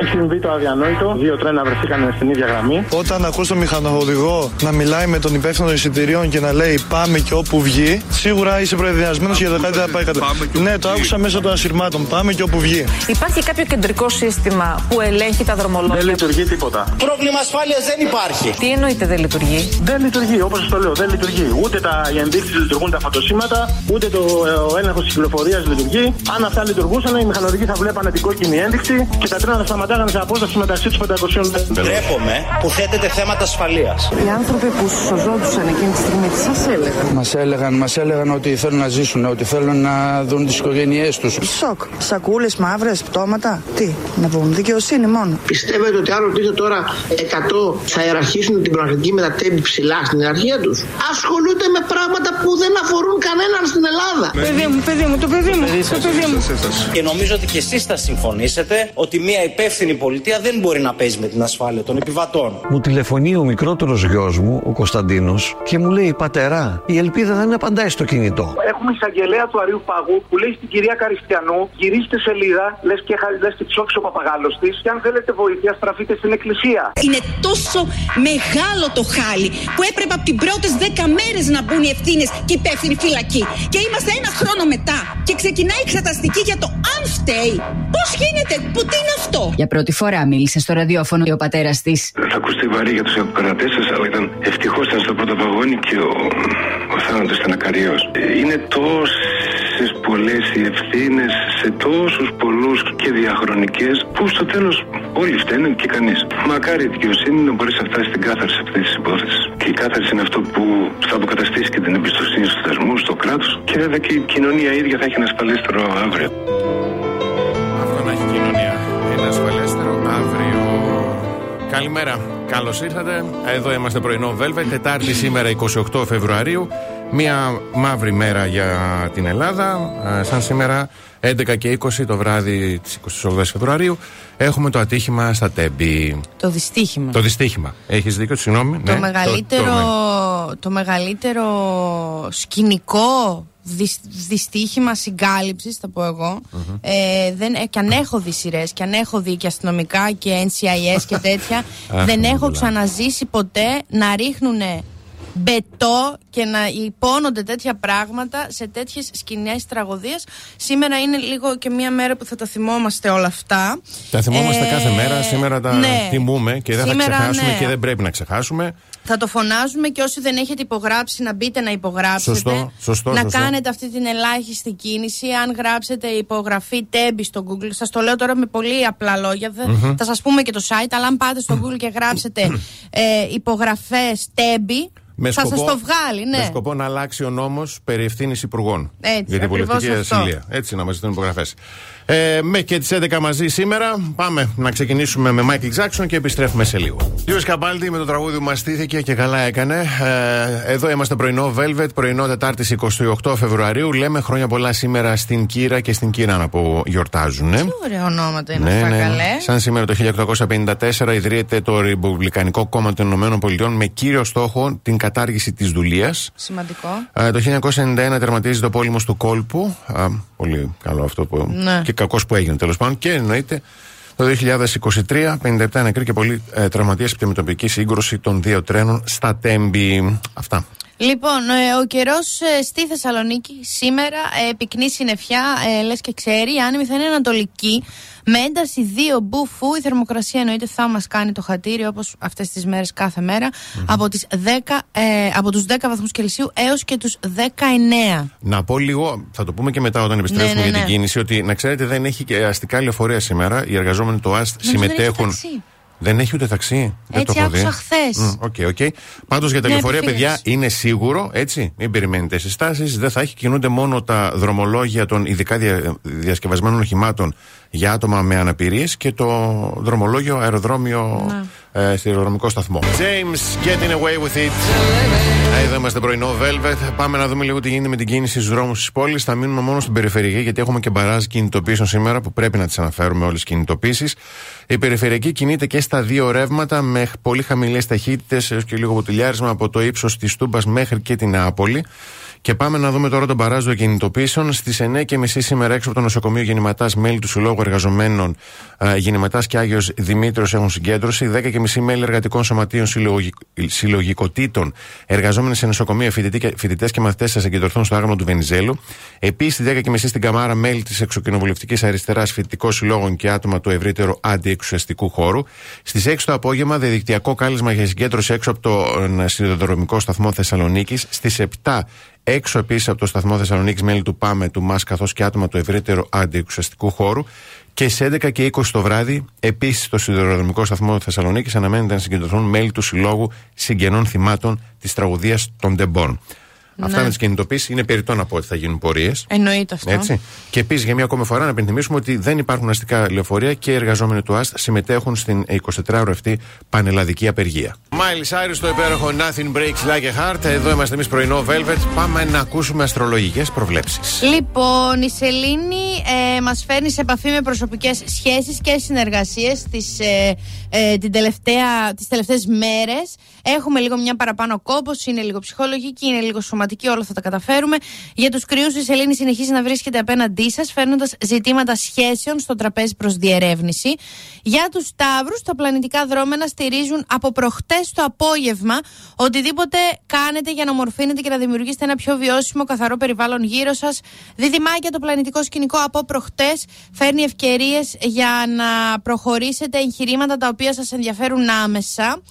έχει συμβεί το αδιανόητο. Δύο τρένα βρεθήκαν στην ίδια γραμμή. Όταν ακούς τον μηχανοδηγό να μιλάει με τον υπεύθυνο εισιτηρίων και να λέει Πάμε και όπου βγει, σίγουρα είσαι προεδριασμένο για το κάτι θα πάει κατά. Ναι, το άκουσα μέσω των ασυρμάτων. Πάμε και όπου βγει. Υπάρχει κάποιο κεντρικό σύστημα που ελέγχει τα δρομολόγια; Δεν λειτουργεί τίποτα. Πρόβλημα ασφάλειας δεν υπάρχει. Τι εννοείται δεν λειτουργεί; Δεν λειτουργεί, όπως σας το λέω, δεν λειτουργεί. Ούτε τα ενδείξεις λειτουργούν τα φωτοσύματα, ούτε το, ε, ο έλεγχος της κυκλοφορίας λειτουργεί. Αν αυτά λειτουργούσαν, οι μηχανοδηγοί θα βλέπανε την κόκκινη ένδειξη και τα τρένα θα σταματάγανε σε απόσταση μεταξύ τους 500 μέτρων. Ντρέπομαι που θέτεται θέματα ασφαλείας. Οι άνθρωποι που σωζόντουσαν εκείνη τη στιγμή τι σας έλεγαν; Μας έλεγαν, μας έλεγαν ότι θέλουν να ζήσουν, ότι θέλουν να δουν τις οικογένειές τους. Σοκ. Σακούλες, μαύρες, πτώματα. Τι να πούμε, δικαιοσύνη μόνο. Πιστεύετε ότι αν ρωτήσετε τώρα 100 θα ιεραρχήσουν την πραγματική μετατέμπη ψηλά στην ιεραρχία τους; Ασχολούνται με πράγματα που δεν αφορούν κανέναν στην Ελλάδα. Παιδί μου, παιδί μου, το παιδί μου. Το παιδί μου. Και νομίζω ότι και εσείς θα συμφωνήσετε ότι μια υπεύθυνη πολιτεία δεν μπορεί να παίζει με την ασφάλεια των επιβατών. Μου τηλεφωνεί ο μικρότερος γιος μου, ο Κωνσταντίνος, και μου λέει: Πατερά, η ελπίδα δεν απαντάει στο κινητό. Έχουμε εισαγγελέα του Αρίου Παγού που λέει στην κυρία Καριστιανού: Γυρίστε σελίδα, λες και, λες και τσόξει ο παπαγάλος της. Και αν θέλετε βοήθεια, στραφείτε στην εκκλησία. Είναι τόσο μεγάλο το χάλι που έπρεπε από τι πρώτες 10 μέρες να μπουν οι ευθύνες και οι υπεύθυνοι φυλακοί. Και είμαστε ένα χρόνο μετά και ξεκινάει η εξεταστική για το αν φταίει; Πώς γίνεται, που τι είναι αυτό; Για πρώτη φορά μίλησε στο ραδιόφωνο ο πατέρας της. Θα ακουστεί βαρύ για τους ακροατές σας, αλλά ήταν ευτυχώς ήταν στο πρώτο βαγόνι και ο, ο θάνατος ήταν ακαριός. Είναι τόσες πολλές οι ευθύνες σε τόσους πολλούς και διαχρονικές που στο τέλος όλοι φταίνουν και κανείς. Μακάρι η δικαιοσύνη να μπορεί να φτάσει στην κάθαρση αυτής της υπόθεσης. Και η κάθαρση είναι αυτό που θα αποκαταστήσει και την εμπιστοσύνη στους θεσμούς, στο κράτος και βέβαια και η κοινωνία ίδια θα έχει ένα ασφαλέστερο αύριο. Καλημέρα. Καλώς ήρθατε. Εδώ είμαστε πρωινό Velvet. Τετάρτη σήμερα 28 Φεβρουαρίου. Μία μαύρη μέρα για την Ελλάδα. Ε, Σαν σήμερα 11 και 20 το βράδυ της 28 Φεβρουαρίου έχουμε το ατύχημα στα Τέμπη. Το δυστύχημα. Το δυστύχημα. Έχεις δίκιο, συγγνώμη. Το, ναι, μεγαλύτερο, το- το, μεγαλύτερο σκηνικό δυσ, δυστύχημα συγκάλυψης, θα πω εγώ. Ε, δεν, ε, και αν έχω δει σειρές και αν έχω δει και αστυνομικά και NCIS και τέτοια, Αχ, δεν ναι, έχω πολλά. ξαναζήσει ποτέ να ρίχνουν μπετό και να υπόνονται τέτοια πράγματα σε τέτοιες σκηνές τραγωδίε. Σήμερα είναι λίγο και μια μέρα που θα τα θυμόμαστε όλα αυτά. Τα θυμόμαστε Ε, κάθε μέρα. Σήμερα τα ναι. θυμούμε και δεν Σήμερα, θα ξεχάσουμε ναι. και δεν πρέπει να ξεχάσουμε. Θα το φωνάζουμε και όσοι δεν έχετε υπογράψει να μπείτε να υπογράψετε. Σωστό, σωστό, να σωστό. κάνετε αυτή την ελάχιστη κίνηση. Αν γράψετε υπογραφή τέμπη στο Google, σας το λέω τώρα με πολύ απλά λόγια. Θα, Μμμ. θα σας πούμε και το site, αλλά αν πάτε στο Google και γράψετε ε, υπογραφές τέμπη, Με θα σκοπό, σα το βγάλει. Ναι. με σκοπό να αλλάξει ο νόμος περί ευθύνης υπουργών. Έτσι, για την ακριβώς πολιτική αυτό. ασυλία. Έτσι να μας ζητούν υπογραφές. Ε, με και τις 11 μαζί σήμερα. Πάμε να ξεκινήσουμε με Michael Jackson και επιστρέφουμε σε λίγο. Λίγο Καπάλτη με το τραγούδι που μας στήθηκε και καλά έκανε. Ε, εδώ είμαστε πρωινό Velvet, πρωινό Τετάρτη 28 Φεβρουαρίου. Λέμε χρόνια πολλά σήμερα στην Κύρα και στην Κύρανα που γιορτάζουν. Τι ωραία ονόματα είναι Ναι, αυτά, ναι. καλέ. Σαν σήμερα το 1854 ιδρύεται το Ρεπουμπλικανικό Κόμμα των Ηνωμένων Πολιτειών με κύριο στόχο την κατάργηση της δουλεία. Σημαντικό. Ε, Το 1991 τερματίζεται ο πόλεμο του κόλπου. Α, πολύ καλό αυτό που. Ναι. και κακός που έγινε τέλος πάντων. Και εννοείται το 2023 57 νεκροί και πολλοί ε, τραυματίες από τη μετοπική σύγκρουση των δύο τρένων στα Τέμπη. Αυτά. Λοιπόν, ε, ο καιρός στη Θεσσαλονίκη σήμερα ε, πυκνή συννεφιά, ε, λες και ξέρει. Οι άνεμοι θα είναι ανατολικοί. Με ένταση 2 μποφόρ, η θερμοκρασία εννοείται θα μας κάνει το χατήρι όπως αυτές τις μέρες κάθε μέρα, από, τις 10, ε, από τους 10 βαθμούς Κελσίου έως και τους 19. Να πω λίγο, θα το πούμε και μετά όταν επιστρέψουμε Ναι, ναι, για την ναι. κίνηση, ότι να ξέρετε δεν έχει και αστικά λεωφορεία σήμερα. Οι εργαζόμενοι του ΟΑΣΘ Νομίζω δεν έχει συμμετέχουν. Ταξί. Δεν έχει ούτε ταξί. Δεν Έτσι το έχω δει. άκουσα χθες. Μμ, OK, OK. Πάντως για τα Μια λεωφορεία, παιδιά, επιφύλαξη. είναι σίγουρο, έτσι. Μην περιμένετε συστάσεις. Δεν θα έχει. Κινούνται μόνο τα δρομολόγια των ειδικά δια, διασκευασμένων οχημάτων για άτομα με αναπηρίες και το δρομολόγιο αεροδρόμιο ε, σιδηροδρομικό σταθμό. James, getting away with it. Ε, Εδώ είμαστε πρωινό Velvet. Πάμε να δούμε λίγο τι γίνεται με την κίνηση στους δρόμους της πόλης. Θα μείνουμε μόνο στην περιφερειακή γιατί έχουμε και μπαράζ κινητοποίησεων σήμερα που πρέπει να τις αναφέρουμε όλες τις κινητοποίησεις. Η περιφερειακή κινείται και στα δύο ρεύματα με πολύ χαμηλές ταχύτητες έως και λίγο ποτηλιάρισμα από το ύψος της Τούμπας μέχρι και την Νεάπολη. Και πάμε να δούμε τώρα τον παράζο κινητοποίησεων. Στις 9.30 σήμερα έξω από το νοσοκομείο Γεννηματάς, μέλη του Συλλόγου Εργαζομένων ε, Γεννηματάς και Άγιος Δημήτριος έχουν συγκέντρωση. 10.30 μέλη εργατικών σωματείων συλλογικ- συλλογικοτήτων εργαζόμενοι σε νοσοκομεία, φοιτητές και μαθητές θα συγκεντρωθούν στο άγαλμα του Βενιζέλου. Επίσης, 10.30 στην Καμάρα, μέλη της Εξοκοινοβουλευτική Αριστεράς, φοιτητικών συλλόγων και άτομα του ευρύτερου αντιεξουσιαστικού χώρου. Στις 6 το απόγευμα, διαδικτυακό κάλεσμα για συγκέντρωση έξω από τον σιδηροδρομικό σταθμό Θεσσαλονίκης. Στις 7 Έξω επίσης από το σταθμό Θεσσαλονίκης, μέλη του ΠΑΜΕ, του ΜΑΣ καθώς και άτομα του ευρύτερου αντιεξουσιαστικού χώρου. Και σε 11 και 20 το βράδυ, επίσης στο σιδηροδρομικό σταθμό Θεσσαλονίκης, αναμένεται να συγκεντρωθούν μέλη του Συλλόγου Συγγενών Θυμάτων της τραγουδία των Ντεμπών. Αυτά Ναι. με τις κινητοποίησει είναι περιττό να πω ότι θα γίνουν πορείες. Εννοείται αυτό. Έτσι. Και επίσης για μία ακόμη φορά να επενθυμίσουμε ότι δεν υπάρχουν αστικά λεωφορεία και οι εργαζόμενοι του ΑΣΤ συμμετέχουν στην 24ωρο αυτή πανελλαδική απεργία. Μάιλις Σάιρου στο υπέροχο Nothing Breaks Like a Heart. Εδώ είμαστε εμείς πρωινό Velvet. Πάμε να ακούσουμε αστρολογικές προβλέψεις. Λοιπόν, η Σελήνη ε, μας φέρνει σε επαφή με προσωπικές σχέσεις και συνεργασίες τις, ε, ε, την τελευταία, τις τελευταίες μέρες. Έχουμε λίγο μια παραπάνω κόπος, είναι λίγο ψυχολογική, είναι λίγο σωματική, όλα θα τα καταφέρουμε. Για τους κρυούς η Σελήνη συνεχίζει να βρίσκεται απέναντί σας, φέρνοντας ζητήματα σχέσεων στο τραπέζι προς διερεύνηση. Για τους Σταύρους, τα πλανητικά δρόμενα στηρίζουν από προχτές το απόγευμα οτιδήποτε κάνετε για να ομορφύνετε και να δημιουργήσετε ένα πιο βιώσιμο, καθαρό περιβάλλον γύρω σας. Διδυμάκια το πλανητικό σκηνικό από προχτές φέρνει ευκαιρίες για να προχωρήσετε εγχειρήματα τα οποία σας ενδιαφέρουν άμεσα.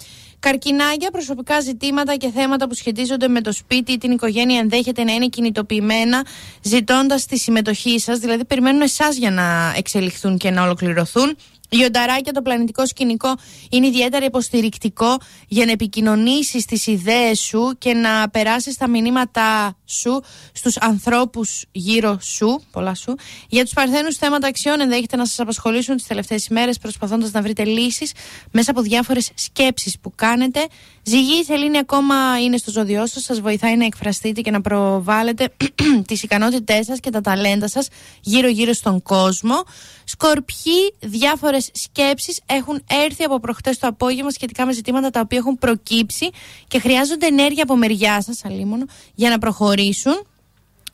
Καρκινάκια, προσωπικά ζητήματα και θέματα που σχετίζονται με το σπίτι ή την οικογένεια ενδέχεται να είναι κινητοποιημένα, ζητώντας τη συμμετοχή σας. Δηλαδή, περιμένουν εσάς για να εξελιχθούν και να ολοκληρωθούν. Λιονταράκια, το πλανητικό σκηνικό είναι ιδιαίτερα υποστηρικτικό για να επικοινωνήσεις τις ιδέες σου και να περάσεις τα μηνύματά σου στους ανθρώπους γύρω σου. Πολλά σου. Για τους παρθένους, θέματα αξιών ενδέχεται να σας απασχολήσουν τις τελευταίες ημέρες, προσπαθώντας να βρείτε λύσεις μέσα από διάφορες σκέψεις που κάνετε. Ζυγή, η σελήνη ακόμα είναι στο ζώδιό σας, σας βοηθάει να εκφραστείτε και να προβάλλετε τις ικανότητές σας και τα ταλέντα σας γύρω-γύρω στον κόσμο. Σκορπιοί, διάφορες σκέψεις έχουν έρθει από προχτές το απόγευμα σχετικά με ζητήματα τα οποία έχουν προκύψει και χρειάζονται ενέργεια από μεριά σας, αλίμονο, για να προχωρήσουν.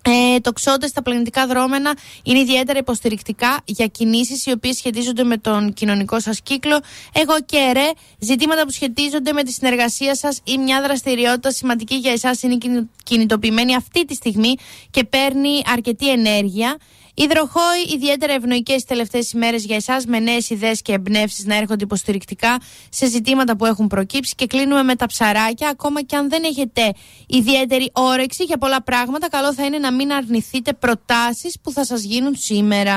Ε, το ξότε στα πλανητικά δρόμενα είναι ιδιαίτερα υποστηρικτικά για κινήσεις οι οποίες σχετίζονται με τον κοινωνικό σας κύκλο. Εγώ και ρε, ζητήματα που σχετίζονται με τη συνεργασία σας ή μια δραστηριότητα σημαντική για εσάς είναι κινη- κινητοποιημένη αυτή τη στιγμή και παίρνει αρκετή ενέργεια. Υδροχόοι, ιδιαίτερα ευνοϊκές τι τελευταίες ημέρες για εσάς, με νέες ιδέες και εμπνεύσεις να έρχονται υποστηρικτικά σε ζητήματα που έχουν προκύψει. Και κλείνουμε με τα ψαράκια. Ακόμα και αν δεν έχετε ιδιαίτερη όρεξη για πολλά πράγματα, καλό θα είναι να μην αρνηθείτε προτάσεις που θα σας γίνουν σήμερα.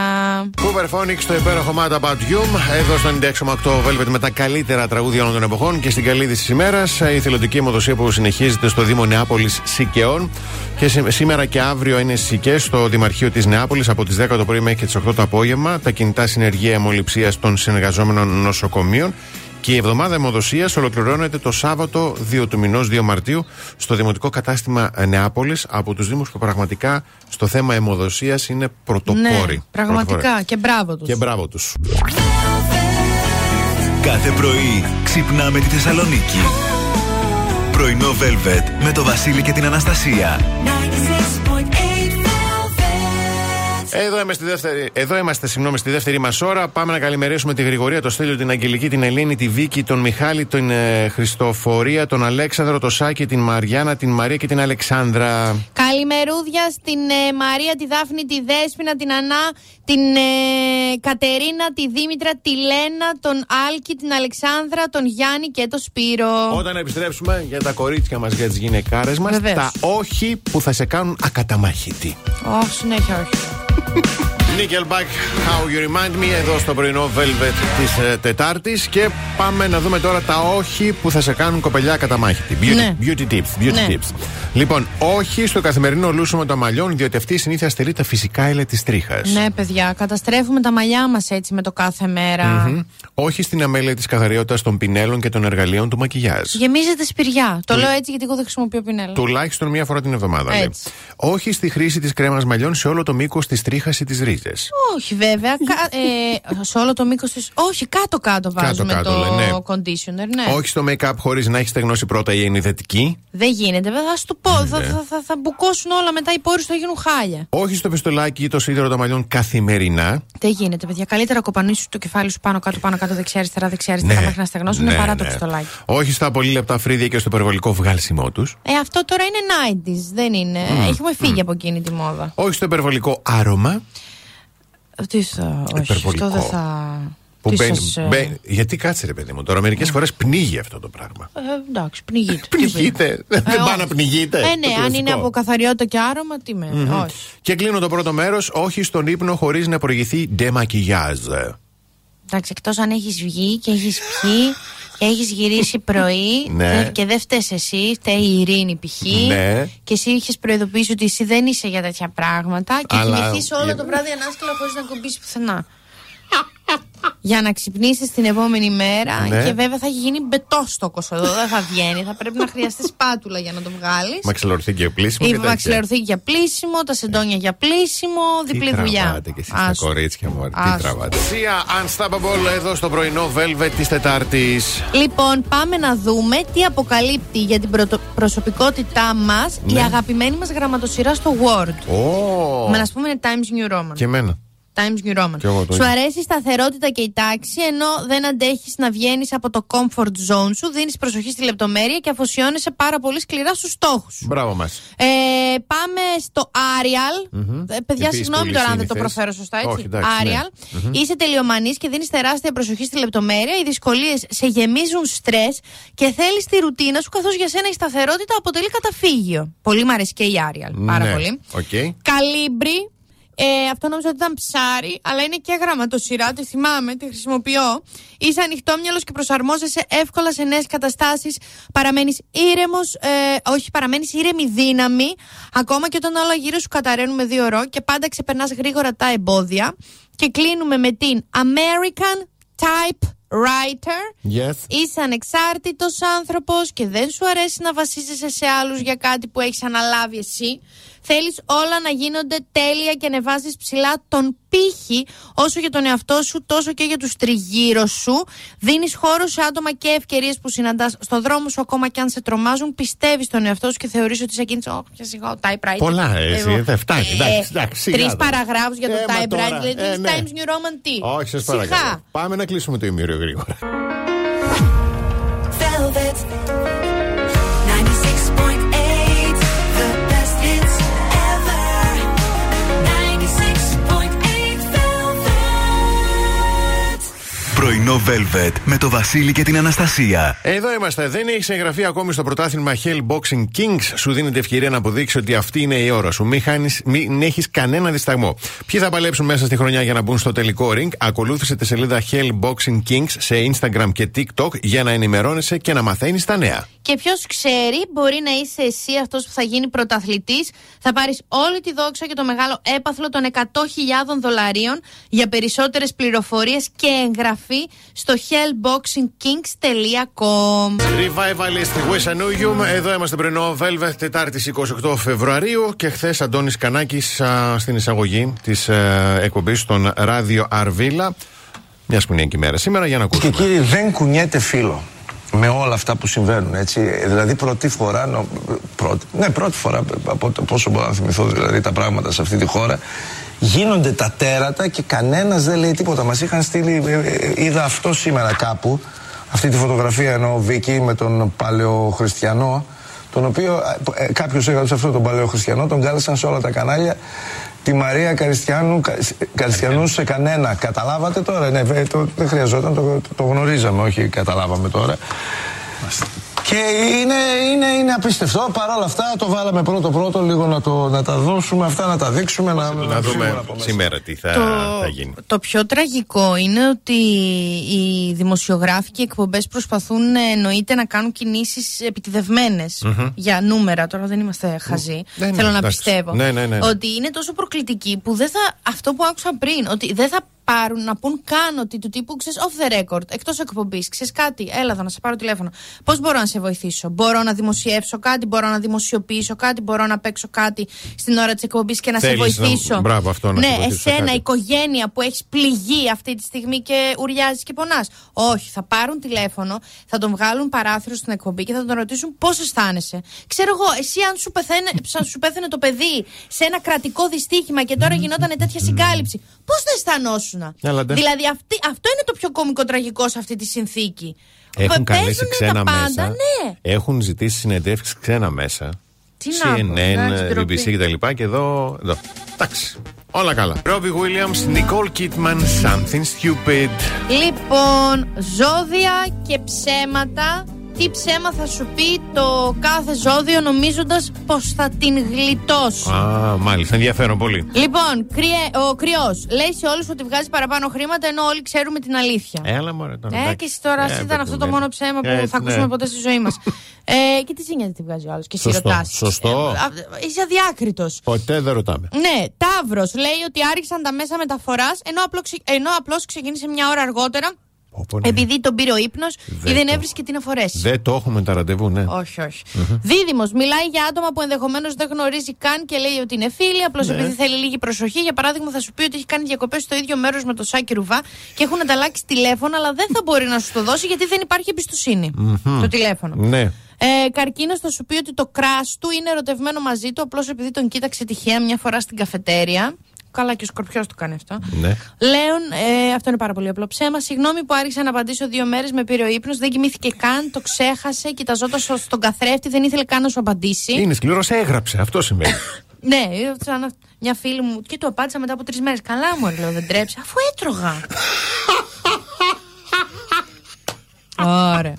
Cooper Phonics στο υπέροχο Mad About You. Εδώ στο 96,8 Velvet με τα καλύτερα τραγούδια όλων των εποχών. Και στην καλή της ημέρας η θελοντική αιμοδοσία που συνεχίζεται στο Δήμο Νεάπολης Σικαιών. Και σή- σήμερα και αύριο είναι στι Σικέ στο Δημαρχείο της Νεάπολης από τις 10 το πρωί μέχρι και τις 8 το απόγευμα. Τα κινητά συνεργεία αιμοληψίας των συνεργαζόμενων νοσοκομείων. Και η εβδομάδα αιμοδοσίας ολοκληρώνεται το Σάββατο 2 του μηνός 2 Μαρτίου στο Δημοτικό Κατάστημα Νεάπολης από τους Δήμους που πραγματικά στο θέμα αιμοδοσίας είναι πρωτοπόροι. Ναι, πραγματικά. Και μπράβο τους. Και μπράβο τους. Κάθε πρωί ξυπνάμε τη Θεσσαλονίκη. Πρωινό Velvet με το Βασίλη και την Αναστασία. Εδώ είμαστε, στη δεύτερη, εδώ είμαστε συγγνώμη, στη δεύτερη μας ώρα. Πάμε να καλημερίσουμε τη Γρηγορία, το Στέλιο, την Αγγελική, την Ελένη, τη Βίκη, τον Μιχάλη, την ε, Χριστοφορία, τον Αλέξανδρο, τον Σάκη, την Μαριάννα, την Μαρία και την Αλεξάνδρα. Καλημερούδια στην ε, Μαρία, τη Δάφνη, τη Δέσποινα, την Ανά, την ε, Κατερίνα, τη Δήμητρα, τη Λένα, τον Άλκη, την Αλεξάνδρα, τον Γιάννη και τον Σπύρο. Όταν επιστρέψουμε για τα κορίτσια μας, για τις γυναικάρες μας, Βεβαίως. τα όχι που θα σε κάνουν ακαταμάχητη. Ω, συνέχεια όχι. Ha ha ha! Nickelback, How You Remind Me, εδώ στο πρωινό Velvet της ε, Τετάρτης. Και πάμε να δούμε τώρα τα όχι που θα σε κάνουν κοπελιά κατά μάχη. Beauty, Ναι. beauty tips. Beauty Ναι. tips. Λοιπόν, όχι στο καθημερινό λούσιμο των μαλλιών, διότι αυτή η συνήθεια στερεί τα φυσικά ύλε της τρίχας. Ναι, παιδιά, καταστρέφουμε τα μαλλιά μας έτσι με το κάθε μέρα. Όχι στην αμέλεια της καθαριότητας των πινέλων και των εργαλείων του μακιγιάζ. Γεμίζεται σπηριά. Το λέω έτσι γιατί εγώ δεν χρησιμοποιώ πινέλα. Τουλάχιστον μία φορά την εβδομάδα. λέει. Έτσι. Όχι στη χρήση της κρέμας μαλλιών σε όλο το μήκος της τρίχας ή της ρίζε. Όχι, βέβαια. Κα- ε, σε όλο το μήκος τη. Όχι, κάτω-κάτω βάζουμε Κάτω-κάτω, το λέει, ναι. conditioner. Ναι. Όχι στο make-up χωρίς να έχει στεγνώσει πρώτα η ενυδετική. Δεν γίνεται, βέβαια. Θα σου το πω. Θα, Ναι. θα, θα, θα μπουκώσουν όλα μετά οι πόροι σου θα γίνουν χάλια. Όχι στο πιστολάκι ή το σίδερο των μαλλιών καθημερινά. Δεν γίνεται, παιδιά. Καλύτερα κοπανίσει το κεφάλι σου πάνω κάτω, πάνω κάτω, δεξιά, αριστερά, δεξιά, αριστερά Ναι. μέχρι να στεγνώσουν Ναι, παρά το ναι. πιστολάκι. Όχι στα πολύ λεπτά φρύδια και στο υπερβολικό βγάλσιμό τους. Ε, αυτό τώρα είναι 90s, δεν είναι. Έχουμε φύγει από εκείνη τη μόδα. Όχι στο υπερβολικό άρωμα. Τι θα. Όχι, Υπερβολικό. αυτό δεν θα. Που τι μπαίνει, σας, ε, μπαίνει- γιατί κάτσε ρε παιδί μου, τώρα μερικές φορές πνίγει αυτό το πράγμα. ε, εντάξει, πνιγείται. Πνιγείται. Δεν Ε, πάει όχι. να πνιγείται. Ε, το ναι, αν κλασικό. είναι από καθαριότητα και άρωμα, τι με. Μμμ. Όχι. Και κλείνω το πρώτο μέρος, όχι στον ύπνο χωρίς να προηγηθεί ντεμακιγιάζ. Εντάξει, εκτός αν έχεις βγει και έχεις πιει και έχεις γυρίσει πρωί Ναι. δε- και δεν φταίει εσύ, φταίει η ειρήνη π.χ. Ναι. Και εσύ είχες προειδοποιήσει ότι εσύ δεν είσαι για τέτοια πράγματα και Αλλά- κοιμηθεί όλο το βράδυ ανάσκελα χωρίς να κομπήσει πουθενά. Για να ξυπνήσεις την επόμενη μέρα Ναι. και βέβαια θα έχει γίνει μπετόστοκος εδώ, δεν θα βγαίνει. Θα πρέπει να χρειαστεί σπάτουλα για να το βγάλεις. Μαξιλορθήκη και πλήσιμο. Η και τέτοια. μαξιλαρωθήκη για πλήσιμο, τα σεντόνια για πλήσιμο, διπλή Τι δουλειά. τραβάτε κι εσείς τα Άστο. κορίτσια μου, τι Άστο. τραβάτε. Σία Unstoppable εδώ στο πρωινό Velvet της Τετάρτης. Λοιπόν, πάμε να δούμε τι αποκαλύπτει για την πρωτο- προσωπικότητά μας η Ναι. αγαπημένη μας γραμματοσυρά στο Word. Ω! Με να πούμε είναι Times New Roman. Και εμένα. Times New Roman. Κι εγώ το Σου ίδιο. αρέσει η σταθερότητα και η τάξη, ενώ δεν αντέχεις να βγαίνεις από το comfort zone σου, δίνεις προσοχή στη λεπτομέρεια και αφοσιώνεσαι πάρα πολύ σκληρά στους στόχους σου. Μπράβο μας. Ε, πάμε στο Arial. Μμμ. Ε, παιδιά, Επίσης συγγνώμη πολύ τώρα αν δεν το σύνηθες. προφέρω σωστά, έτσι. Όχι, εντάξει, ναι. Arial. Μμμ. Είσαι τελειομανής και δίνεις τεράστια προσοχή στη λεπτομέρεια. Οι δυσκολίες σε γεμίζουν στρες και θέλεις τη ρουτίνα σου, καθώς για σένα η σταθερότητα αποτελεί καταφύγιο. Πολύ μου αρέσει και η Arial. Πάρα Ναι. πολύ. OK. Calibri. Ε, αυτό νόμιζα ότι ήταν ψάρι, αλλά είναι και γραμματοσειρά. Τη θυμάμαι, τη χρησιμοποιώ. Είσαι ανοιχτόμυαλος και προσαρμόζεσαι εύκολα σε νέες καταστάσεις. Παραμένεις ήρεμος, ε, όχι, παραμένεις ήρεμη δύναμη, ακόμα και όταν όλα γύρω σου καταραίνουν με δύο ρο και πάντα ξεπερνάς γρήγορα τα εμπόδια. Και κλείνουμε με την American Typewriter. Yes. Είσαι ανεξάρτητος άνθρωπος και δεν σου αρέσει να βασίζεσαι σε άλλους για κάτι που έχεις αναλάβει εσύ. Θέλεις όλα να γίνονται τέλεια και ανεβάζει ψηλά τον πύχη όσο για τον εαυτό σου, τόσο και για τους τριγύρω σου. Δίνεις χώρο σε άτομα και ευκαιρίες που συναντάς στο δρόμο σου, ακόμα και αν σε τρομάζουν. Πιστεύεις στον εαυτό σου και θεωρείς ότι σε εκείνη. Όχι, πια σιγά, ο typewriter. Πολλά, εσύ, Εγώ. δεν φτάνει. Εντάξει, εντάξει, σιγά Τρεις τώρα. παραγράφους για το Ε, μα typewriter. τώρα, Δηλαδή, ε, ναι. Times New Roman τι. Όχι, σας Σιγά. παρακαλώ. Πάμε να κλείσουμε το ημίριο γρήγορα. Πρωινό Velvet με το Βασίλη και την Αναστασία. Εδώ είμαστε. Δεν έχει εγγραφεί ακόμη στο πρωτάθλημα Hell Boxing Kings. Σου δίνεται ευκαιρία να αποδείξει ότι αυτή είναι η ώρα σου. Μην, χάνεις, μην έχεις κανένα δισταγμό. Ποιοι θα παλέψουν μέσα στη χρονιά για να μπουν στο τελικό ring; Ακολούθησε τη σελίδα Hell Boxing Kings σε Instagram και TikTok για να ενημερώνεσαι και να μαθαίνεις τα νέα. Και ποιος ξέρει, μπορεί να είσαι εσύ αυτός που θα γίνει πρωταθλητής. Θα πάρεις όλη τη δόξα και το μεγάλο έπαθλο των 100.000 δολαρίων. Για περισσότερες πληροφορίες και εγγραφή στο hellboxingkings.com. Revivalist Wish I Knew You. Εδώ είμαστε πρωινό Velvet, Τετάρτη 28 Φεβρουαρίου. Και χθες Αντώνης Κανάκης στην εισαγωγή της εκπομπής στον ράδιο Αρβίλα. Μια σπουδαία μέρα σήμερα για να Και ακούσουμε. κύριοι δεν κουνιέται φίλο με όλα αυτά που συμβαίνουν έτσι. Δηλαδή πρώτη φορά, νο- πρώτη, ναι πρώτη φορά από το πόσο μπορώ να θυμηθώ δηλαδή τα πράγματα σε αυτή τη χώρα γίνονται τα τέρατα και κανένας δεν λέει τίποτα. Μας είχαν στείλει, ε, ε, είδα αυτό σήμερα κάπου, αυτή τη φωτογραφία ενώ Βίκη με τον παλαιοχριστιανό τον οποίο ε, κάποιος έγραψε αυτό τον παλαιοχριστιανό, τον κάλεσαν σε όλα τα κανάλια τη Μαρία Καριστιανού, Κα- Καριστιανού σε κανένα. Καταλάβατε τώρα, ναι, βε- το, δεν χρειαζόταν, το, το, το γνωρίζαμε, όχι καταλάβαμε τώρα. Και είναι, είναι, είναι απίστευτο. Παρ' όλα αυτά το βάλαμε πρώτο-πρώτο λίγο να, το, να τα δώσουμε αυτά, να τα δείξουμε. Να, Να δούμε σήμερα τι θα, θα γίνει. Το πιο τραγικό είναι ότι οι δημοσιογράφοι και οι εκπομπές προσπαθούν ε, εννοείται να κάνουν κινήσεις επιτιδευμένες Μμμ. για νούμερα. Τώρα δεν είμαστε χαζοί. Ναι, ναι, Θέλω να εντάξει. πιστεύω. Ναι, ναι, ναι. Ότι είναι τόσο προκλητικοί που δεν θα. Αυτό που άκουσα πριν, ότι δεν θα πάρουν να πούν καν ότι του τύπου ξέρεις off the record, εκτός εκπομπής. Ξέρεις κάτι, έλα εδώ να σε πάρω τηλέφωνο. Πώς μπορώ να σε βοηθήσω, Μπορώ να δημοσιεύσω κάτι, Μπορώ να δημοσιοποιήσω κάτι, Μπορώ να παίξω κάτι στην ώρα της εκπομπής και να σε Θέλεις να- βοηθήσω; μπράβο, αυτό, να σε ναι, βοηθήσω σε εσένα, κάτι. οικογένεια που έχεις πληγεί αυτή τη στιγμή και ουριάζεις και πονάς. Όχι, θα πάρουν τηλέφωνο, θα τον βγάλουν παράθυρο στην εκπομπή και θα τον ρωτήσουν πώς αισθάνεσαι. Ξέρω εγώ, εσύ αν σου, πεθαίνε, σαν σου πέθανε το παιδί σε ένα κρατικό δυστύχημα και τώρα γινόταν τέτοια συγκάλυψη, πώς θα αισθανόσουν. Έλατε. Δηλαδή αυτή, αυτό είναι το πιο κομικό τραγικό σε αυτή τη συνθήκη. Έχουν Παίζουνε καλέσει τα ξένα πάντα, μέσα. ναι. Έχουν ζητήσει συνεντεύξεις ξένα μέσα. Τι να πω, CNN, εντάξει, BBC ντροπή. κτλ. Και εδώ. εδώ. Εντάξει. Όλα καλά. Ρόμπι Williams, Nicole Kidman, Something Stupid. Λοιπόν, ζώδια και ψέματα. Τι ψέμα θα σου πει το κάθε ζώδιο νομίζοντας πως θα την γλιτώσει. Α, μάλιστα, ενδιαφέρον πολύ. Λοιπόν, κρυε, ο κρυός λέει σε όλους ότι βγάζει παραπάνω χρήματα ενώ όλοι ξέρουμε την αλήθεια. Έλα μωρέ τώρα. Ε, εντάξει. και εσύ τώρα Ε, εσύ ήταν παιδί αυτό μου, το ναι. μόνο ψέμα που Ε, θα ναι. ακούσουμε ποτέ στη ζωή μας. ε, και τι ζήνια τι βγάζει ο άλλος και εσύ Σωστό, ρωτάς. σωστό. είσαι αδιάκριτος. Ποτέ δεν ρωτάμε. Ναι, Ταύρος λέει ότι άρχισαν τα μέσα μεταφοράς ενώ, απλό ξε- ενώ απλώς ξεκίνησε μια ώρα αργότερα. Ναι. Επειδή τον πήρε ο ύπνος ή Δεν δεν το- έβρισκε τι να φορέσει. Δεν το έχουμε τα ραντεβού, ναι. Όχι, όχι. Δίδυμος, μιλάει για άτομα που ενδεχομένως δεν γνωρίζει καν και λέει ότι είναι φίλοι, απλώς Ναι. επειδή θέλει λίγη προσοχή. Για παράδειγμα, θα σου πει ότι έχει κάνει διακοπές στο ίδιο μέρος με το Σάκη Ρουβά και έχουν ανταλλάξει τηλέφωνο, αλλά δεν θα μπορεί να σου το δώσει γιατί δεν υπάρχει εμπιστοσύνη. Μμμ. Το τηλέφωνο. Ναι. Ε, Καρκίνος θα σου πει ότι το κράσ του είναι ερωτευμένο μαζί του, απλώς επειδή τον κοίταξε τυχαία μια φορά στην καφετέρια. Καλά, και ο Σκορπιός του κάνει αυτό. ναι. Λέων, ε, αυτό είναι πάρα πολύ απλό ψέμα. Συγγνώμη που άρχισα να απαντήσω δύο μέρες, με πήρε ο ύπνος. Δεν κοιμήθηκε καν, το ξέχασε, κοιταζόταν στο- στον καθρέφτη, δεν ήθελε καν να σου απαντήσει. Είναι σκληρός, έγραψε. Αυτό σημαίνει. Ναι, ε, σαν μια φίλη μου και του απάντησα μετά από τρεις μέρες. Καλά μου, λέω, δεν τρέψει, αφού έτρωγα. Ωραία.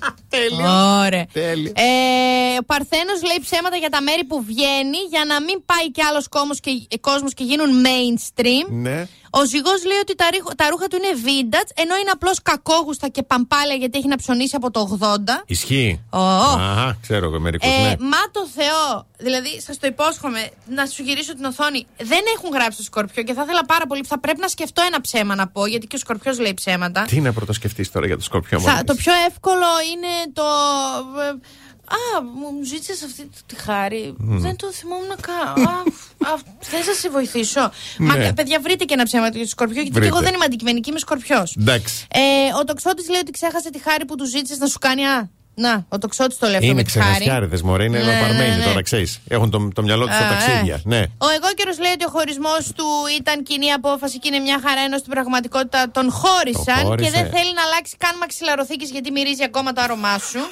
Ωραία. Τέλεια. Ε, ο Παρθένος λέει ψέματα για τα μέρη που βγαίνει για να μην πάει κι άλλος κόσμος και γίνουν mainstream. ναι. Ο ζυγός λέει ότι τα, ρίχο- τα ρούχα του είναι vintage, ενώ είναι απλώς κακόγουστα και παμπάλια γιατί έχει να ψωνίσει από το 80. Ισχύει. Ω. Αχα, ξέρω εγώ μερικούς. Ε, ναι. Μα το Θεό, δηλαδή σας το υπόσχομαι να σου γυρίσω την οθόνη. Δεν έχουν γράψει το Σκορπιό και θα ήθελα πάρα πολύ. Θα πρέπει να σκεφτώ ένα ψέμα να πω, γιατί και ο Σκορπιός λέει ψέματα. Τι να πρωτοσκεφτείς τώρα για το σκορπιό Θα, μου. το πιο εύκολο είναι το. Ε, Α, μου ζήτησες αυτή τη χάρη. Μμ. Δεν το θυμόμουν καν. Α, α, θες να σε βοηθήσω; Μα Ναι. παιδιά, βρείτε και ένα ψέμα για το Σκορπιό, γιατί και Βρείτε. εγώ δεν είμαι αντικειμενική, είμαι Σκορπιός. Εντάξει. Ε, ο τοξότης λέει ότι ξέχασε τη χάρη που του ζήτησες να σου κάνει. Α, να, ο τοξότης το λέει αυτό Είναι με τη χάρη. ξεχαστιάριδε, μωρέ. Είναι Ναι, βαρμένοι ναι, ναι. τώρα, ξέρεις. Έχουν το, το μυαλό τους στα Α, ταξίδια. ε. Ναι. Ο εγώ λέει ότι ο χωρισμός του ήταν κοινή απόφαση και είναι μια χαρά, ενώ στην πραγματικότητα τον χώρισαν Το χώρισε. και δεν θέλει να αλλάξει καν μαξιλαροθήκης γιατί μυρίζει ακόμα το άρωμά σου.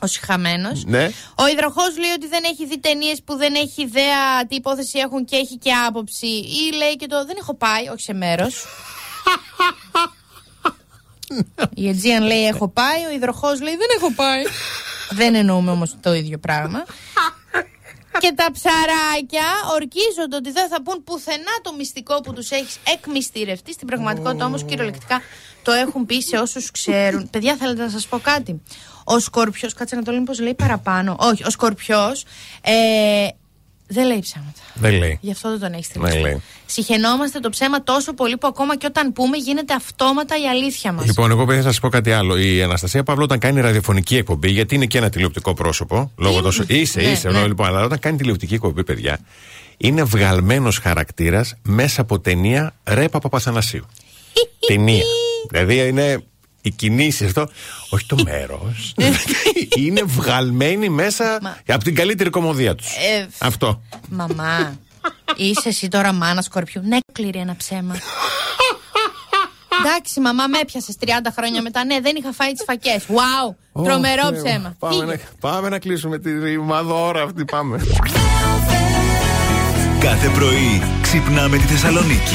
Ο συχαμένος. Ναι. Ο υδροχό λέει ότι δεν έχει δει ταινίες που δεν έχει ιδέα τι υπόθεση έχουν και έχει και άποψη. Ή λέει και το δεν έχω πάει, όχι σε μέρος. Η Αιτζίαν λέει έχω πάει, ο υδροχό λέει δεν έχω πάει. δεν εννοούμε όμως το ίδιο πράγμα. Και τα ψαράκια ορκίζονται ότι δεν θα πούν πουθενά το μυστικό που τους έχεις εκμυστηρευτεί. Στην πραγματικότητα όμως κυριολεκτικά το έχουν πει σε όσους ξέρουν. Παιδιά θέλετε να σας πω κάτι; Ο Σκορπιός, κάτσε να το λέμε πως λέει παραπάνω. Όχι, ο Σκορπιός ε, δεν λέει ψέματα. Δεν λέει. Γι' αυτό δεν τον έχεις Δεν λέει. Συχαινόμαστε το ψέμα τόσο πολύ που ακόμα και όταν πούμε γίνεται αυτόματα η αλήθεια μας. Λοιπόν, εγώ πρέπει να σας πω κάτι άλλο. Η Αναστασία Παύλο, όταν κάνει ραδιοφωνική εκπομπή, γιατί είναι και ένα τηλεοπτικό πρόσωπο, λόγω τόσο. Είσαι, Ναι, είσαι, ναι. λοιπόν, αλλά όταν κάνει τηλεοπτική εκπομπή, παιδιά, είναι βγαλμένος χαρακτήρας μέσα από ταινία Ρέπα Παπαθανασίου. ταινία. Δηλαδή είναι οι κινήσεις αυτό, όχι το μέρος. είναι βγαλμένη μέσα από την καλύτερη κομμωδία τους. Ε, Αυτό. Μαμά, είσαι εσύ τώρα μάνα σκορπιού. Ναι, κλείνει ένα ψέμα. Εντάξει, μαμά, με έπιασες 30 χρόνια μετά. Ναι, δεν είχα φάει τις φακές. Wow, τρομερό Ω, Θεέ μου. ψέμα. Πάμε Φύγε. να, πάμε να κλείσουμε τη ρημαδόρα αυτή. Πάμε. Κάθε πρωί ξυπνάμε τη Θεσσαλονίκη.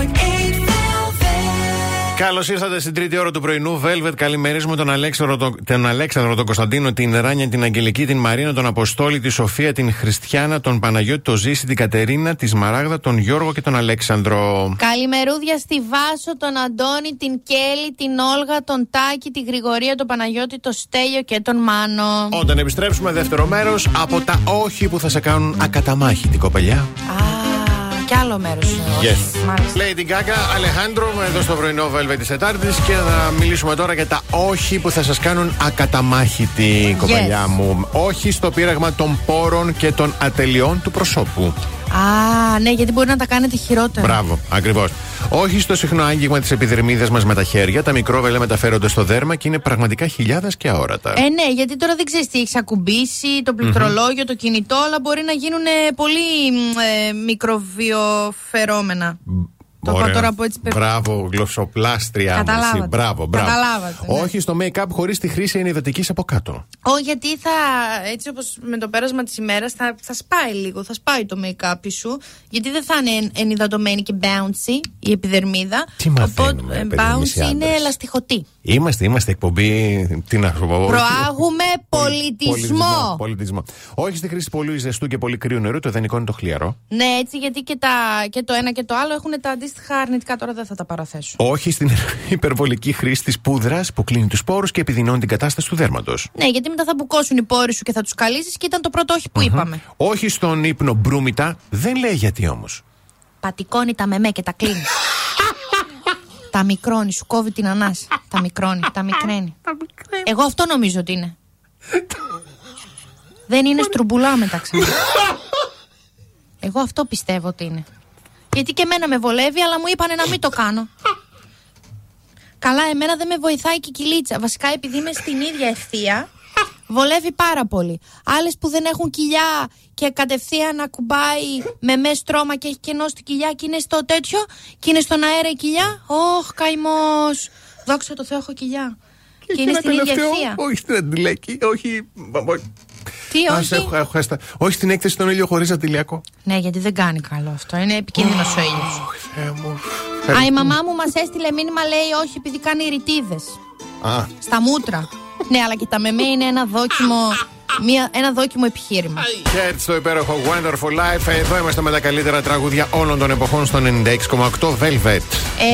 96.8 Velvet. Καλώς ήρθατε στην τρίτη ώρα του πρωινού. Velvet, καλημερίζουμε τον Αλέξανδρο, τον, τον Αλέξανδρο, τον Κωνσταντίνο, την Ράνια, την Αγγελική, την Μαρίνα, τον Αποστόλη, τη Σοφία, την Χριστιανά, τον Παναγιώτη, τον Ζήση, την Κατερίνα, τη Μαράγδα, τον Γιώργο και τον Αλέξανδρο. Καλημερούδια στη Βάσο, τον Αντώνη, την Κέλλη, την Όλγα, τον Τάκη, τη Γρηγορία, τον Παναγιώτη, τον Στέλιο και τον Μάνο. Όταν επιστρέψουμε, δεύτερο μέρος από τα όχι που θα σε κάνουν ακαταμάχητη κοπελιά. Α, κι άλλο μέρος. Yes. Μάλιστα. Lady Gaga, Αλεχάνδρο, εδώ στο πρωινό Velvet της Τετάρτης και θα μιλήσουμε τώρα για τα όχι που θα σας κάνουν ακαταμάχητη, κοπελιά μου. Όχι στο πείραγμα των πόρων και των ατελειών του προσώπου. Α, ναι, γιατί μπορεί να τα κάνετε χειρότερα. Μπράβο, ακριβώς. Όχι στο συχνό άγγιγμα της επιδερμίδας μας με τα χέρια. Τα μικρόβελα μεταφέρονται στο δέρμα και είναι πραγματικά χιλιάδες και αόρατα. Ε, ναι, γιατί τώρα δεν ξέρεις τι έχεις ακουμπήσει, το πληκτρολόγιο, το κινητό, αλλά μπορεί να γίνουν ε, πολύ μ, ε, μικροβιοφερόμενα. Το είπα Ωραία. τώρα από έτσι πε- Μπράβο, γλωσσοπλάστρια. μου, Καταλάβατε. εσύ. Μπράβο, μπράβο. Καταλάβατε, ναι. Όχι στο make-up χωρίς τη χρήση ενυδατική από κάτω. Όχι, γιατί θα, έτσι όπως με το πέρασμα της ημέρας, θα, θα σπάει λίγο, θα σπάει το make-up σου. Γιατί δεν θα είναι εν- ενυδατωμένη και bouncy η επιδερμίδα. Τι μαθαίνουμε, ε, παιδί, εμείς οι bouncy είναι άντρες. ελαστιχωτή. Είμαστε, είμαστε εκπομπή. Τι να σου πω. Προάγουμε πολιτισμό. πολιτισμό. Όχι στη χρήση πολύ ζεστού και πολύ κρύου νερού, το ιδανικό είναι το χλιαρό. Ναι, έτσι γιατί και, τα, και το ένα και το άλλο έχουν τα αντίστοιχα αρνητικά. Τώρα δεν θα τα παραθέσω. Όχι στην υπερβολική χρήση της πούδρας που κλείνει τους πόρου και επιδεινώνει την κατάσταση του δέρματος. Ναι, γιατί μετά θα μπουκώσουν οι πόροι σου και θα τους καλύσεις και ήταν το πρώτο όχι που είπαμε. Όχι στον ύπνο μπρούμητα, δεν λέει γιατί όμως. Πατικώνει τα μεμέ και τα κλείνει. τα μικρώνει, σου κόβει την ανάσα. τα μικρώνει, τα μικραίνει. Εγώ αυτό νομίζω ότι είναι. Δεν είναι στρουμπουλά μεταξύ μας. Εγώ αυτό πιστεύω ότι είναι. Γιατί και εμένα με βολεύει, αλλά μου είπανε να μην το κάνω. Καλά, εμένα δεν με βοηθάει και η κυλίτσα. Βασικά, επειδή είμαι στην ίδια ευθεία, βολεύει πάρα πολύ. Άλλες που δεν έχουν κοιλιά και κατευθείαν ακουμπάει με μες στρώμα και έχει κενό στην κοιλιά και είναι στο τέτοιο και είναι στον αέρα η κοιλιά. Όχ, καημός. Δόξα τω Θεώ, έχω κοιλιά. Και, είναι στην ίδια ευθεία. όχι στην αντιλέκη, όχι. Τι, Ας, όχι. έχω- έχω χάσει τα- όχι στην έκθεση στον ήλιο χωρίς αντιλιακό. Ναι, γιατί δεν κάνει καλό αυτό. Είναι επικίνδυνος ο ήλιος. Θεέ μου. Α, η μαμά μου μας έστειλε μήνυμα, λέει όχι, επειδή κάνει ρυτίδες. Α, Στα μούτρα. ναι, αλλά και τα μεμέ είναι ένα δόκιμο, μια, ένα δόκιμο επιχείρημα. και έτσι το υπέροχο Wonderful Life. Εδώ είμαστε με τα καλύτερα τραγούδια όλων των εποχών στο 96,8 Velvet.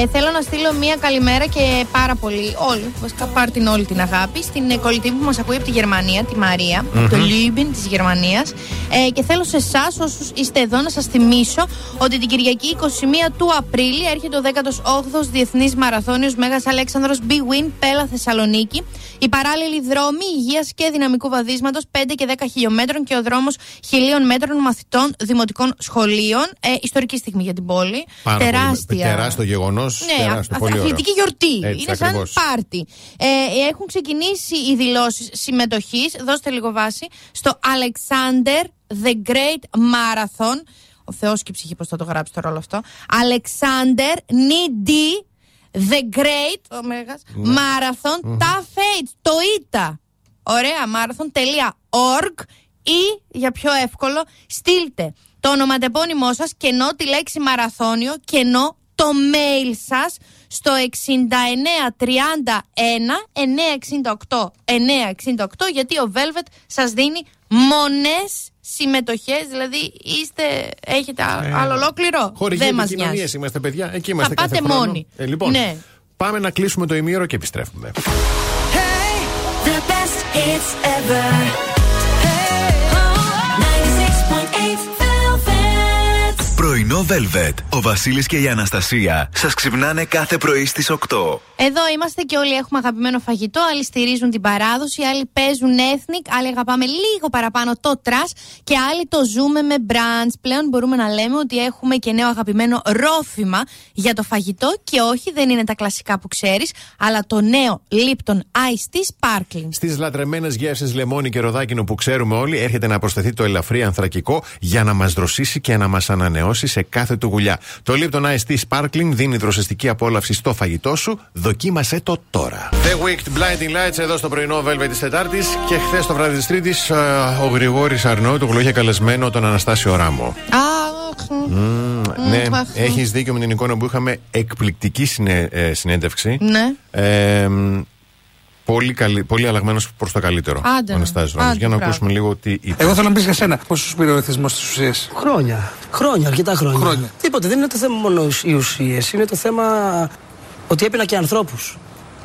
Ε, θέλω να στείλω μία καλημέρα και πάρα πολύ, όλοι, βασικά πάρ την όλη την αγάπη, στην ε, κολλητή που μας ακούει από τη Γερμανία, τη Μαρία, από το Λίμπιν της Γερμανίας. Ε, και θέλω σε εσάς, όσους είστε εδώ, να σας θυμίσω ότι την Κυριακή 21 του Απρίλη έρχεται ο 18ο Διεθνής Μαραθώνιος Μέγας Αλέξανδρος Big Win Πέλα Θεσσαλονίκη. Οι παράλληλοι δρόμοι υγείας και δυναμικού βαδίσματος 5 και 10 χιλιόμετρων και ο δρόμος χιλίων μέτρων μαθητών δημοτικών σχολείων. Ε, ιστορική στιγμή για την πόλη. Πάρα πολύ- Τεράστια. τεράστιο γεγονός. Ναι, τεράστιο, α- πολύ ωραίο. αθλητική γιορτή. Έτσι, είναι σαν ακριβώς. πάρτι. Ε, έχουν ξεκινήσει οι δηλώσεις συμμετοχής. Δώστε λίγο βάση. Στο Alexander The Great Marathon. Ο Θεός και η ψυχή, πώ θα το γράψει το ρόλο αυτό. Alexander Nidi The Great ο μέγας, Marathon Tough Age. Το ΙΤΑ. Ωραία, marathon.org ή για πιο εύκολο, στείλτε το ονοματεπώνυμό σας κενό τη λέξη μαραθώνιο κενό το mail σας στο 6931 968 968 γιατί ο Velvet σας δίνει μονές συμμετοχές δηλαδή είστε, έχετε α- άλλο ολόκληρο; Χορηγοί δεν μας επικοινωνίε νοιάζει είμαστε, παιδιά. Εκεί είμαστε Θα κάθε πάτε χρόνο. μόνοι. Ε, λοιπόν, Ναι. πάμε να κλείσουμε το ημίωρο και επιστρέφουμε. it's ever. Hey, 96.8 Πρωινό Velvet. Ο Βασίλης και η Αναστασία σας ξυπνάνε κάθε πρωί στις 8. Εδώ είμαστε και όλοι έχουμε αγαπημένο φαγητό. Άλλοι στηρίζουν την παράδοση, άλλοι παίζουν ethnic, άλλοι αγαπάμε λίγο παραπάνω το trash και άλλοι το ζούμε με brunch. Πλέον μπορούμε να λέμε ότι έχουμε και νέο αγαπημένο ρόφημα για το φαγητό και όχι δεν είναι τα κλασικά που ξέρεις, αλλά το νέο Lipton Ice Tea Sparkling. Στις λατρεμένες γεύσεις λεμόνι και ροδάκινο που ξέρουμε όλοι, έρχεται να προσθεθεί το ελαφρύ ανθρακικό για να μας δροσίσει και να μας ανανεώσει σε κάθε του γουλιά. Το Lipton Ice Tea Sparkling δίνει δροσιστική απόλαυση στο φαγητό σου. Δοκίμασέ το τώρα. The Weeknd Blinding Lights εδώ στο πρωινό Velvet της Τετάρτης και χθες το βράδυ της Τρίτης ο Γρηγόρης Αρνό του είχε καλεσμένο τον Αναστάσιο Ράμο. Α, Μμμ, ναι, αχ. έχεις δίκιο με την εικόνα που είχαμε εκπληκτική συνέ- ε, συνέντευξη. Ναι. Ε, μ, πολύ, καλή, πολύ αλλαγμένος προς το καλύτερο. Άντε, ο Αναστάσης Ράμος. άντε, Για να μπράβο. ακούσουμε λίγο τι είπε. Εγώ θέλω να πεις για σένα πώς σου πήρε ο εθισμός της ουσίας. Χρόνια. Χρόνια, αρκετά χρόνια. Χρόνια. Τίποτε, δεν είναι το θέμα μόνο οι ουσίες. Είναι το θέμα ότι έπεινα και ανθρώπους.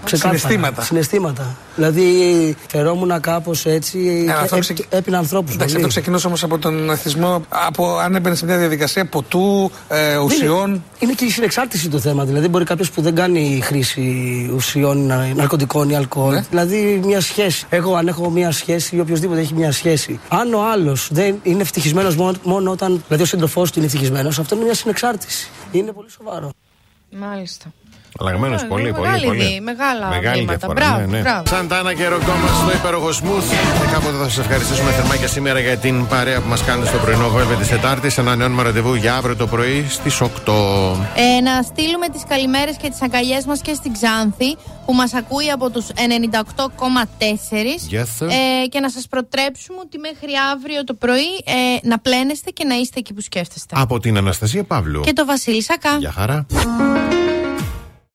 Συναισθήματα. Συναισθήματα. Δηλαδή, φερόμουν κάπως έτσι Ε, και αυτό έ- ξεκι- έπεινα ανθρώπους. Εντάξει, αυτό ξεκινούσε όμως από τον εθισμό, από αν έμπαινε σε μια διαδικασία ποτού, ε, ουσιών. Είναι, είναι και η συνεξάρτηση το θέμα. Δηλαδή, μπορεί κάποιος που δεν κάνει χρήση ουσιών, να- ναρκωτικών ή αλκοόλ. Ναι. Δηλαδή, μια σχέση. Εγώ, αν έχω μια σχέση ή οποιοδήποτε έχει μια σχέση. Αν ο άλλος δεν είναι ευτυχισμένος μόνο, μόνο όταν. Δηλαδή, ο σύντροφός του είναι ευτυχισμένος, αυτό είναι μια συνεξάρτηση. Είναι πολύ σοβαρό. Μάλιστα. Αλλαγμένος Μεγάλη- πολύ, πολύ. μεγάλη πολύ. δι- μεγάλα Μεγάλη βήματα. διαφορά. Μπράβο, ναι, ναι. μπράβο. Σαντάνα και Ρογκόμα στο υπέροχο Smooth. Και κάποτε θα σας ευχαριστήσουμε θερμά και σήμερα για την παρέα που μας κάνετε στο πρωινό Velvet της Τετάρτης. Ανανεώνουμε ραντεβού για αύριο το πρωί στις 8. Ε, να στείλουμε τις καλημέρες και τις αγκαλιές μας και στην Ξάνθη που μας ακούει από τους 98,4 Yes, sir. ε, και να σας προτρέψουμε ότι μέχρι αύριο το πρωί ε, να πλένεστε και να είστε εκεί που σκέφτεστε. Από την Αναστασία Παύλου. Και το Βασίλη Σακά. Γεια χαρά.